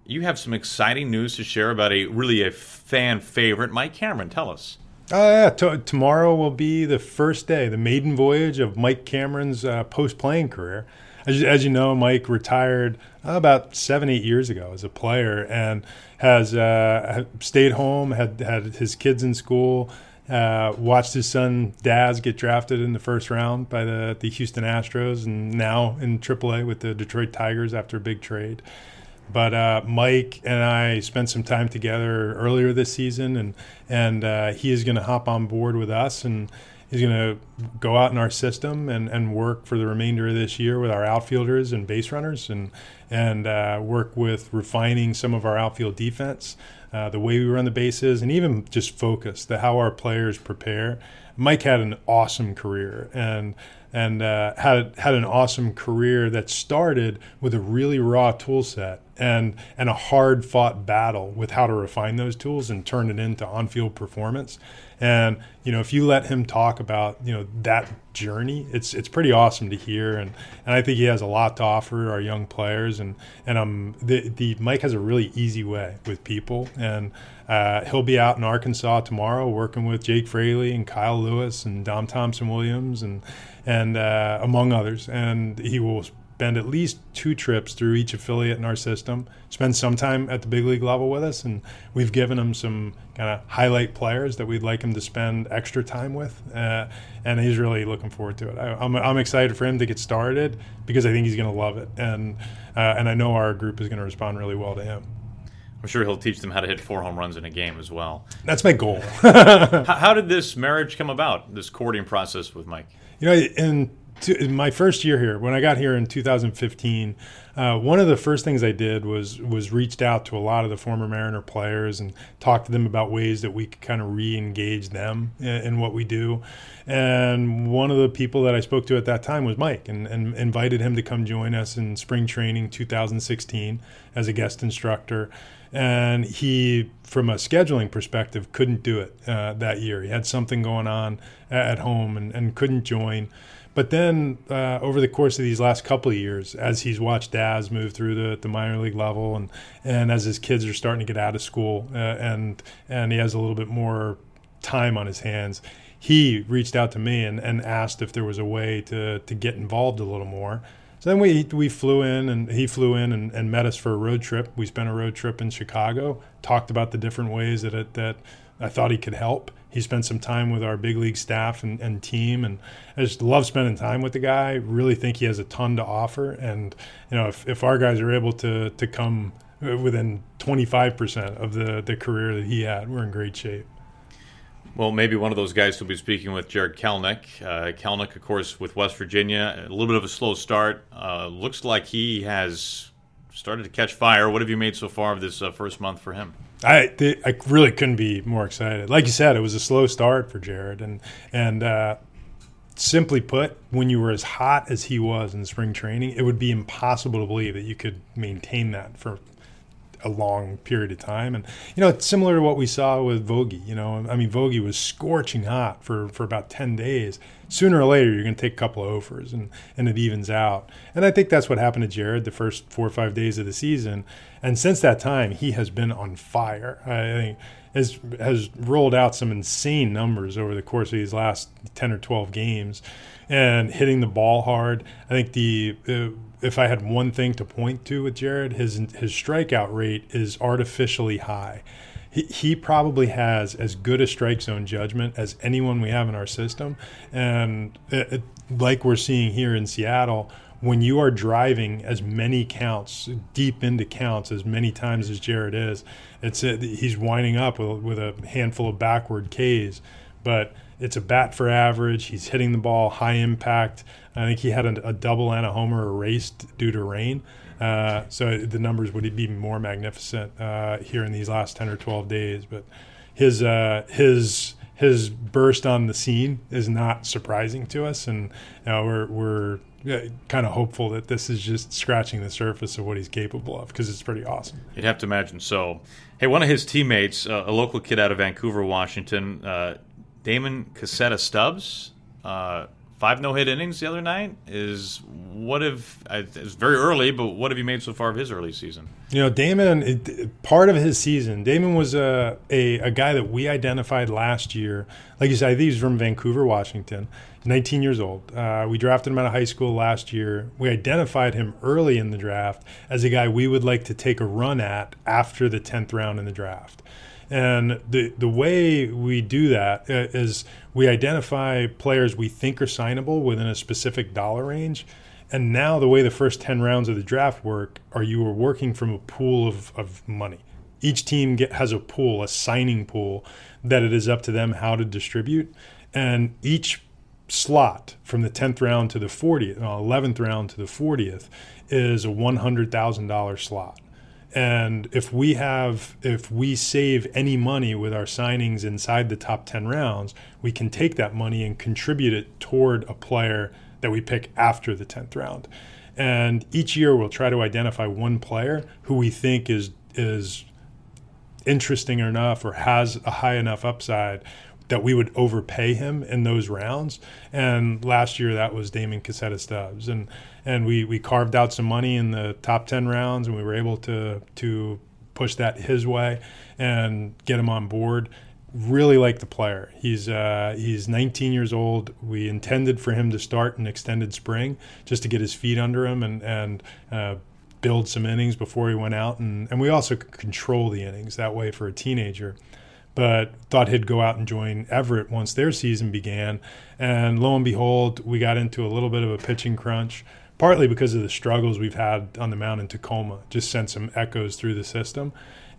you have some exciting news to share about a really a fan favorite, Mike Cameron. Tell us. Oh yeah, T- tomorrow will be the first day, the maiden voyage of Mike Cameron's uh, post-playing career. As, as, you know, Mike retired about seven, eight years ago as a player, and has uh, stayed home, had had his kids in school, uh, watched his son Daz get drafted in the first round by the the Houston Astros, and now in AAA with the Detroit Tigers after a big trade. But uh, Mike and I spent some time together earlier this season, and and uh, he is going to hop on board with us, and he's going to go out in our system and, and work for the remainder of this year with our outfielders and base runners, and and uh, work with refining some of our outfield defense, uh, the way we run the bases, and even just focus the how our players prepare. Mike had an awesome career, and and uh, had had an awesome career that started with a really raw tool set and and a hard fought battle with how to refine those tools and turn it into on field performance. And you know, if you let him talk about you know that journey, it's it's pretty awesome to hear. And and I think he has a lot to offer our young players. And and um the the Mike has a really easy way with people. And uh, he'll be out in Arkansas tomorrow working with Jake Fraley and Kyle Lewis and Dom Thompson Williams and and uh, among others. And he will spend at least two trips through each affiliate in our system, spend some time at the big league level with us, and we've given him some kind of highlight players that we'd like him to spend extra time with, uh, and he's really looking forward to it. I, am I'm, I'm excited for him to get started because I think he's going to love it, and uh, and I know our group is going to respond really well to him. I'm sure he'll teach them how to hit four home runs in a game as well. That's my goal. how, how, did this marriage come about? This courting process with Mike? You know, in, my first year here, when I got here in 2015, uh, one of the first things I did was was reached out to a lot of the former Mariner players and talked to them about ways that we could kind of re-engage them in, in, what we do. And one of the people that I spoke to at that time was Mike, and, and invited him to come join us in spring training 2016 as a guest instructor and he, from a scheduling perspective, couldn't do it uh, that year. He had something going on at home and, and couldn't join. But then, uh, over the course of these last couple of years, as he's watched Daz move through the, the minor league level, and and as his kids are starting to get out of school, uh, and and he has a little bit more time on his hands, he reached out to me and, and asked if there was a way to to get involved a little more. So then we we flew in and he flew in and, and met us for a road trip. We spent a road trip in Chicago, talked about the different ways that it, that I thought he could help. He spent some time with our big league staff and, and team, and I just love spending time with the guy. Really think he has a ton to offer, and you know if, if our guys are able to to come within 25% of the the career that he had, we're in great shape. Well, maybe one of those guys who'll be speaking with Jarred Kelenic. Uh, Kelenic, of course, with West Virginia, a little bit of a slow start. Uh, looks like he has started to catch fire. What have you made so far of this uh, first month for him? I I really couldn't be more excited. Like you said, it was a slow start for Jarred, and and uh, simply put, when you were as hot as he was in spring training, it would be impossible to believe that you could maintain that for a long period of time. And you know, it's similar to what we saw with Vogie. You know, I mean, Vogie was scorching hot for for about ten days. Sooner or later, you're going to take a couple of offers, and and it evens out. And I think that's what happened to Jarred the first four or five days of the season. And since that time, he has been on fire. I think has has rolled out some insane numbers over the course of these last ten or twelve games, and hitting the ball hard. I think the uh, if I had one thing to point to with Jarred, his his strikeout rate is artificially high. He, he probably has as good a strike zone judgment as anyone we have in our system, and it, it, like we're seeing here in Seattle, when you are driving as many counts deep into counts as many times as Jarred is, it's a, he's winding up with, with a handful of backward Ks, but it's a bat for average. He's hitting the ball high impact. I think he had a, a double and a homer erased due to rain. Uh, so the numbers would be more magnificent uh, here in these last ten or twelve days. But his uh, his his burst on the scene is not surprising to us, and you know, we're we're kind of hopeful that this is just scratching the surface of what he's capable of because it's pretty awesome. You'd have to imagine so. Hey, one of his teammates, uh, a local kid out of Vancouver, Washington, uh, Damon Casetta Stubbs. Uh, five no hit innings the other night is what have it's very early, but what have you made so far of his early season? You know, Damon, it, part of his season, Damon was a, a, a guy that we identified last year. Like you said, I think he's from Vancouver, Washington. 19 years old. Uh, we drafted him out of high school last year. We identified him early in the draft as a guy we would like to take a run at after the 10th round in the draft. And the the way we do that uh, we identify players we think are signable within a specific dollar range. And now the way the first 10 rounds of the draft work are you are working from a pool of, of money. Each team get, has a pool, a signing pool that it is up to them how to distribute. And each slot from the 10th round to the 40th, uh, 11th round to the 40th is a $100,000 slot. And if we have, if we save any money with our signings inside the top 10 rounds, we can take that money and contribute it toward a player that we pick after the 10th round. And each year we'll try to identify one player who we think is, is interesting enough or has a high enough upside that we would overpay him in those rounds. And last year that was Damon Casetta Stubbs. And and we, we carved out some money in the top 10 rounds and we were able to to push that his way and get him on board really like the player. He's uh, he's 19 years old. We intended for him to start an extended spring just to get his feet under him and and uh, build some innings before he went out, and and we also control the innings that way for a teenager. But thought he'd go out and join Everett once their season began, and lo and behold, we got into a little bit of a pitching crunch. Partly because of the struggles we've had on the mound in Tacoma, just sent some echoes through the system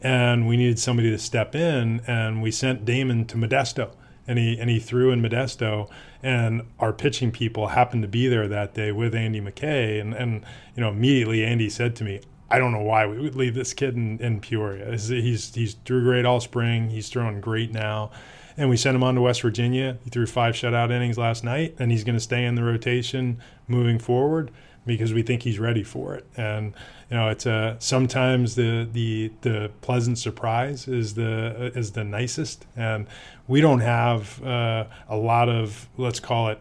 and we needed somebody to step in, and we sent Damon to Modesto, and he and he threw in Modesto, and our pitching people happened to be there that day with Andy McKay, and and you know immediately Andy said to me, I don't know why we would leave this kid in, in Peoria. He's, he's threw great all spring. He's throwing great now. And we sent him on to West Virginia. He threw five shutout innings last night, and he's going to stay in the rotation moving forward because we think he's ready for it. And you know, it's a sometimes the the the pleasant surprise is the is the nicest, and we don't have uh, a lot of let's call it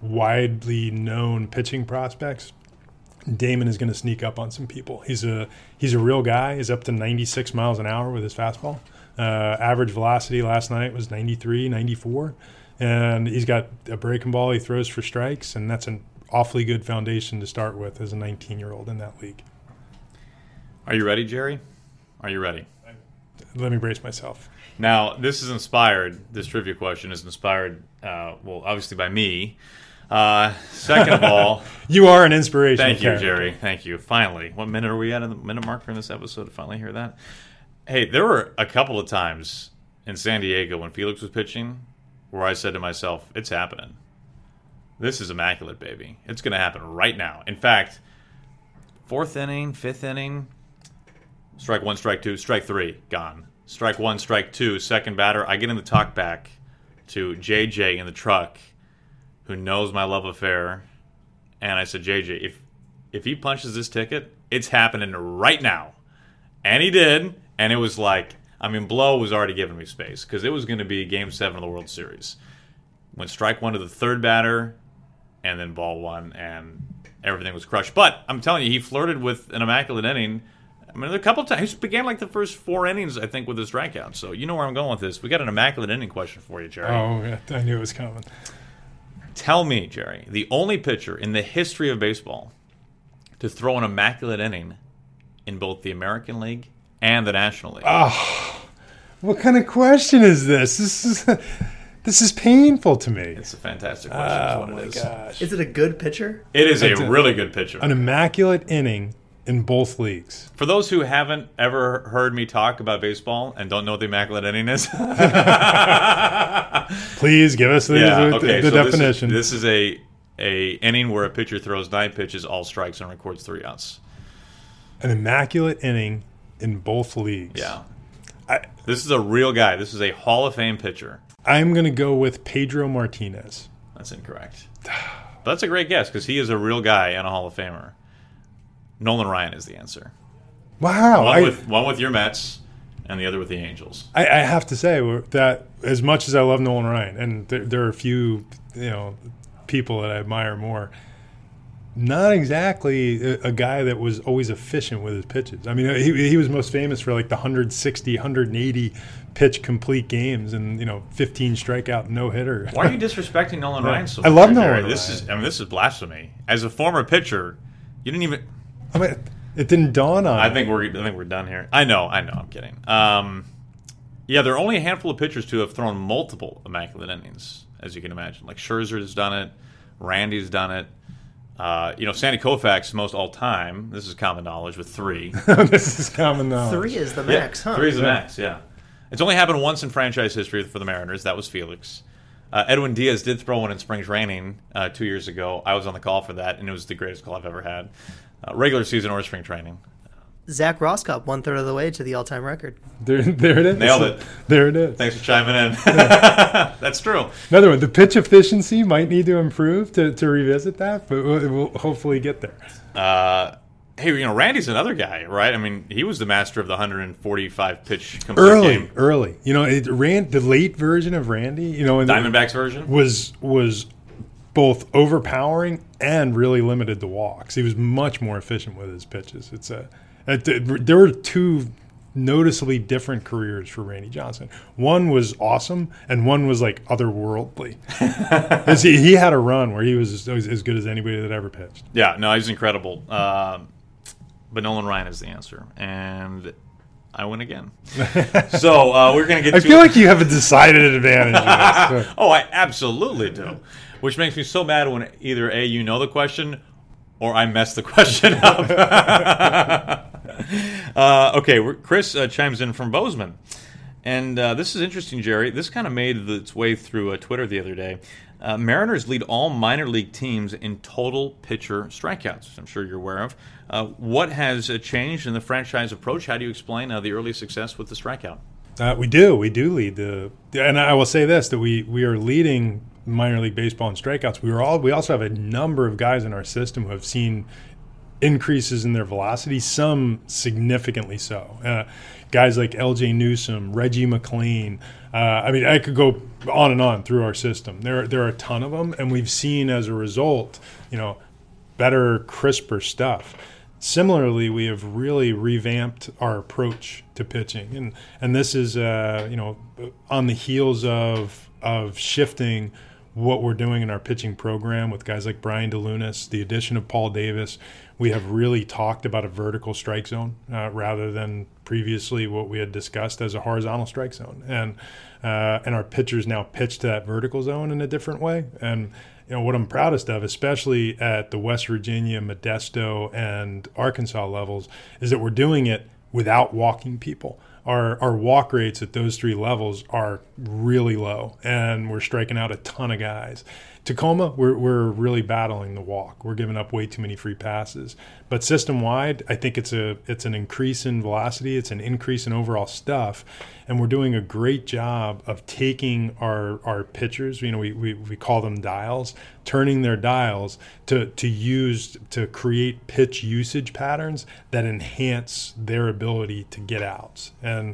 widely known pitching prospects. Damon is going to sneak up on some people. He's a he's a real guy. He's up to 96 miles an hour with his fastball. Uh, average velocity last night was 93, 94, and he's got a breaking ball he throws for strikes, and that's an awfully good foundation to start with as a 19 year old in that league. Are you ready, Jerry? Are you ready? Let me brace myself. Now, this is inspired. This trivia question is inspired, uh, well, obviously by me. Uh, second of all, you are an inspiration. Thank you, character. Jerry. Thank you. Finally, what minute are we at in the minute marker in this episode to finally hear that? Hey, there were a couple of times in San Diego when Felix was pitching where I said to myself, "It's happening. This is immaculate, baby. It's going to happen right now." In fact, fourth inning, fifth inning, strike one, strike two, strike three, gone. Strike one, strike two, second batter. I get in the talk back to JJ in the truck, who knows my love affair, and I said, JJ, if if he punches this ticket, it's happening right now. And he did, and it was like, I mean, Blow was already giving me space because it was going to be Game Seven of the World Series. Went strike one to the third batter, and then ball one, and everything was crushed. But I'm telling you, he flirted with an immaculate inning. I mean, a couple times he began like the first four innings, I think, with his strikeout. So you know where I'm going with this. We got an immaculate inning question for you, Jerry. Oh, yeah, I knew it was coming. Tell me, Jerry, the only pitcher in the history of baseball to throw an immaculate inning in both the American League and the National League. Oh, what kind of question is this? This is this is painful to me. It's a fantastic question. is Oh what my it is. gosh! Is it a good pitcher? It is a It's a- really good pitcher. An immaculate inning in both leagues. For those who haven't ever heard me talk about baseball and don't know what the immaculate inning is, Please give us the, yeah, the, okay. the so definition. This is, this is a a inning where a pitcher throws nine pitches, all strikes, and records three outs. An immaculate inning in both leagues. Yeah, I, this is a real guy. This is a Hall of Fame pitcher. I'm going to go with Pedro Martinez. That's incorrect. But that's a great guess because he is a real guy and a Hall of Famer. Nolan Ryan is the answer. Wow. One I, with one with your Mets, and the other with the Angels. I, I have to say that as much as I love Nolan Ryan, and there, there are a few, you know, people that I admire more. Not exactly a, a guy that was always efficient with his pitches. I mean, he, he was most famous for like the 160, 180 pitch complete games, and you know, 15 strikeout no hitter. Why are you disrespecting Nolan Ryan so I love Nolan This Ryan. is I mean this is blasphemy. As a former pitcher, you didn't even. I mean, it didn't dawn on. I me. think we're I think we're done here. I know, I know. I'm kidding. Um, yeah, there are only a handful of pitchers to have thrown multiple immaculate innings, as you can imagine. Like Scherzer's done it, Randy's done it. Uh, you know, Sandy Koufax most all time. This is common knowledge with three. this is common knowledge. Three is the max, yeah, huh? Three is the Yeah. max. Yeah, it's only happened once in franchise history for the Mariners. That was Felix. Uh, Edwin Diaz did throw one in spring training uh, two years ago. I was on the call for that, and it was the greatest call I've ever had. Uh, regular season or spring training. Zach Roscop, one third of the way to the all-time record. There, there it is. Nailed it. There it is. Thanks for chiming in. That's true. Another one. The pitch efficiency might need to improve to, to revisit that, but we'll, we'll hopefully get there. Uh, hey, you know, Randy's another guy, right? I mean, he was the master of the 145 pitch complete Early, game. early. You know, it ran the late version of Randy. You know, in the- Diamondbacks version. was was both overpowering and really limited the walks. He was much more efficient with his pitches. It's a, it, there were two noticeably different careers for Randy Johnson. One was awesome, and one was like otherworldly. he, he had a run where he was as, as good as anybody that ever pitched. Yeah, no, he's incredible. Um, but Nolan Ryan is the answer, and I win again. so uh, we're gonna get. I feel like you have a decided advantage. Oh, I absolutely do. Which makes me so mad when either A, you know the question, or I mess the question up. uh, okay, Chris uh, chimes in from Bozeman. And uh, this is interesting, Jerry. This kind of made its way through uh, Twitter the other day. Uh, Mariners lead all minor league teams in total pitcher strikeouts. I'm sure you're aware of. Uh, what has changed in the franchise approach? How do you explain the early success with the strikeout? We do. We do lead the, and I will say this: that we we are leading minor league baseball and strikeouts. We were all. We also have a number of guys in our system who have seen increases in their velocity, some significantly so. Uh, guys like L.J. Newsome, Reggie McClain. Uh, I mean, I could go on and on through our system. There, there are a ton of them, and we've seen as a result, you know, better, crisper stuff. Similarly, we have really revamped our approach to pitching, and and this is uh, you know on the heels of of shifting what we're doing in our pitching program with guys like Brian DeLunas, the addition of Paul Davis. We have really talked about a vertical strike zone uh, rather than previously what we had discussed as a horizontal strike zone, and uh, and our pitchers now pitch to that vertical zone in a different way, and you know what I'm proudest of, especially at the West Virginia, Modesto, and Arkansas levels, is that we're doing it without walking people. Our our walk rates at those three levels are really low, and we're striking out a ton of guys. Tacoma, we're, we're really battling the walk. We're giving up way too many free passes. But system wide, I think it's a it's an increase in velocity. It's an increase in overall stuff, and we're doing a great job of taking our our pitchers. You know, we, we, we call them dials, turning their dials to to use to create pitch usage patterns that enhance their ability to get outs. And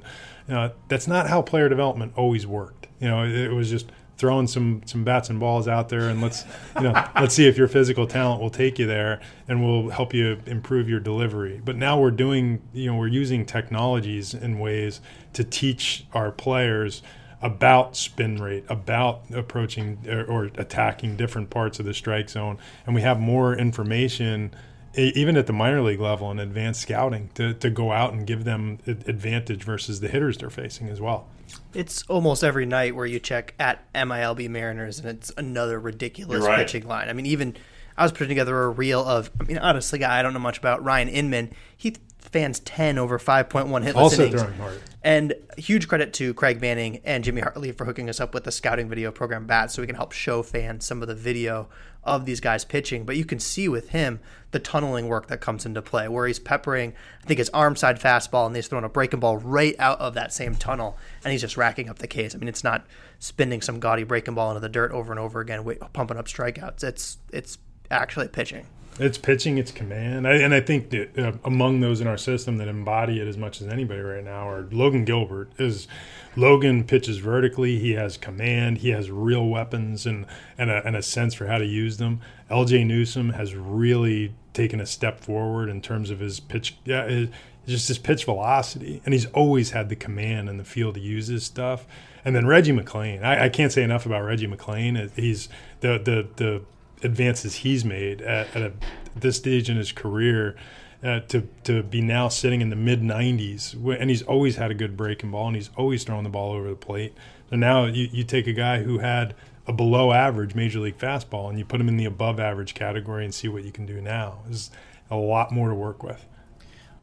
you know, that's not how player development always worked. You know, it, it was just throwing some some bats and balls out there and let's you know let's see if your physical talent will take you there and will help you improve your delivery. But now we're doing you know we're using technologies in ways to teach our players about spin rate about approaching or, or attacking different parts of the strike zone. And we have more information even at the minor league level and advanced scouting to, to go out and give them advantage versus the hitters they're facing as well It's almost every night where you check at MILB Mariners and it's another ridiculous right. pitching line. I mean, even I was putting together a reel of, I mean, honestly, guy, I don't know much about Ryne Inman. He fans 10 over 5.1 hitless also innings. throwing hard And huge credit to Craig Manning and Jimmy Hartley for hooking us up with the scouting video program BAT so we can help show fans some of the video of these guys pitching. But you can see with him the tunneling work that comes into play, where he's peppering, I think, his arm side fastball and he's throwing a breaking ball right out of that same tunnel and he's just racking up the case. I mean, it's not spinning some gaudy breaking ball into the dirt over and over again, pumping up strikeouts. It's, it's actually pitching. It's pitching, it's command, I, and I think that uh, among those in our system that embody it as much as anybody right now are Logan Gilbert. Is Logan pitches vertically? He has command. He has real weapons and and a, and a sense for how to use them. L.J. Newsome has really taken a step forward in terms of his pitch. Yeah, his, just his pitch velocity, and he's always had the command and the feel to use his stuff. And then Reggie McClain, I, I can't say enough about Reggie McClain. He's the the the advances he's made at, at, a, this stage in his career uh, to to be now sitting in the mid 90s and he's always had a good breaking ball and he's always throwing the ball over the plate. So now you, you take a guy who had a below average major league fastball and you put him in the above average category and see what you can do now. There's a lot more to work with.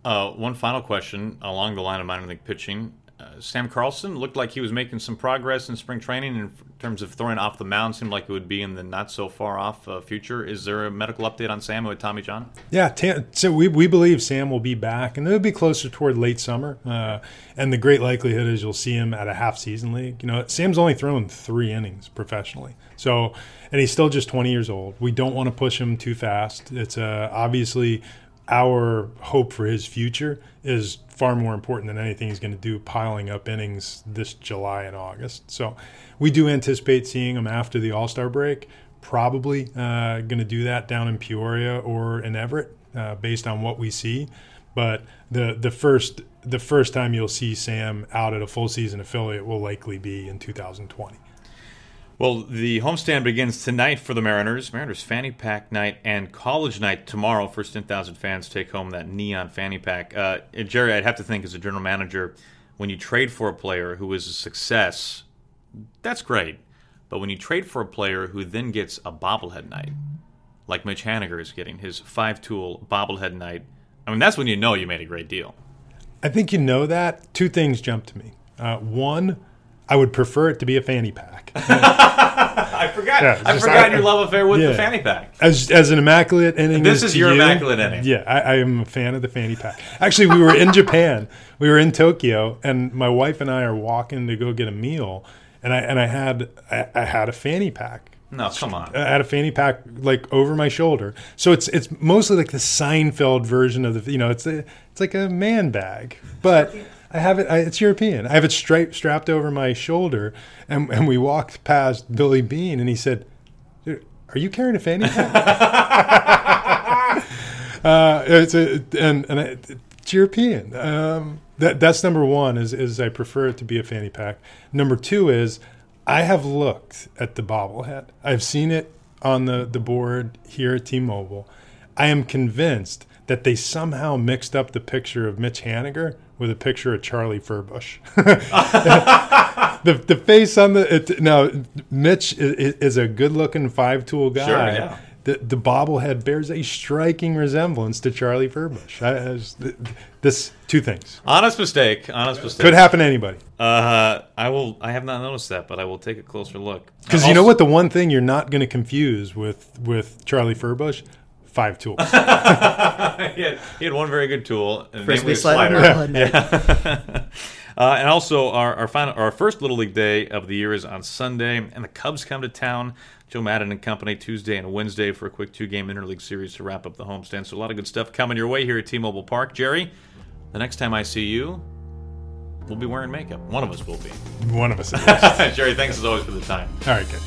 Uh, one final question along the line of minor league pitching. Uh, Sam Carlson looked like he was making some progress in spring training in f- terms of throwing off the mound. Seemed like it would be in the not so far off uh, future. Is there a medical update on Sam with Tommy John? Yeah, so we, we believe Sam will be back, and it'll be closer toward late summer. Uh, and the great likelihood is you'll see him at a half season league. You know, Sam's only thrown three innings professionally, so and he's still just 20 years old. We don't want to push him too fast. It's uh, obviously our hope for his future is far more important than anything he's going to do piling up innings this July and August. So we do anticipate seeing him after the All Star break. Probably uh, going to do that down in Peoria or in Everett, uh, based on what we see. but the the first the first time you'll see Sam out at a full season affiliate will likely be in 2020. Well, the homestand begins tonight for the Mariners. Mariners fanny pack night and college night tomorrow. First 10,000 fans take home that neon fanny pack. Uh, Jerry, I'd have to think as a general manager, when you trade for a player who is a success, that's great. But when you trade for a player who then gets a bobblehead night, like Mitch Haniger is getting his five tool bobblehead night, I mean, that's when you know you made a great deal. I think you know that. Two things jump to me. Uh, one, I would prefer it to be a fanny pack. I forgot. Yeah, I just- forgot I- your love affair with the fanny pack. As, as an immaculate inning, This is to your you- immaculate inning. Yeah, I, I am a fan of the fanny pack. Actually, we were in Japan. We were in Tokyo, and my wife and I are walking to go get a meal, and I and I had I, I had a fanny pack. No, come on. I had a fanny pack like over my shoulder, so it's it's mostly like the Seinfeld version of the you know it's a it's like a man bag, but I have it. I, it's European. I have it straight strapped over my shoulder, and and we walked past Billy Bean, and he said, "Dude, "Are you carrying a fanny pack?" uh, it's a, and and I, it's European. Um, that that's number one. Is is I prefer it to be a fanny pack. Number two is I have looked at the bobblehead. I've seen it on the the board here at T-Mobile. I am convinced that they somehow mixed up the picture of Mitch Haniger with a picture of Charlie Furbush. the the face on the it, now Mitch is, is a good looking five tool guy. Sure, yeah. The, the bobblehead bears a striking resemblance to Charlie Furbush. I, I just- this two things Honest mistake. Honest mistake. could happen to anybody. Uh, I will. I have not noticed that, but I will take a closer look. Because you know what, the one thing you're not going to confuse with with Charlie Furbush, five tools. he, had, he had one very good tool, and Frisbee namely a slider. slider. Marlin. Uh, and also, our our, final, our first Little League day of the year is on Sunday, and the Cubs come to town. Joe Maddon and company Tuesday and Wednesday for a quick two-game interleague series to wrap up the homestand. So a lot of good stuff coming your way here at T-Mobile Park. Jerry, the next time I see you, we'll be wearing makeup. One of us will be. one of us. Is. All Jerry, thanks as always for the time. All right, good.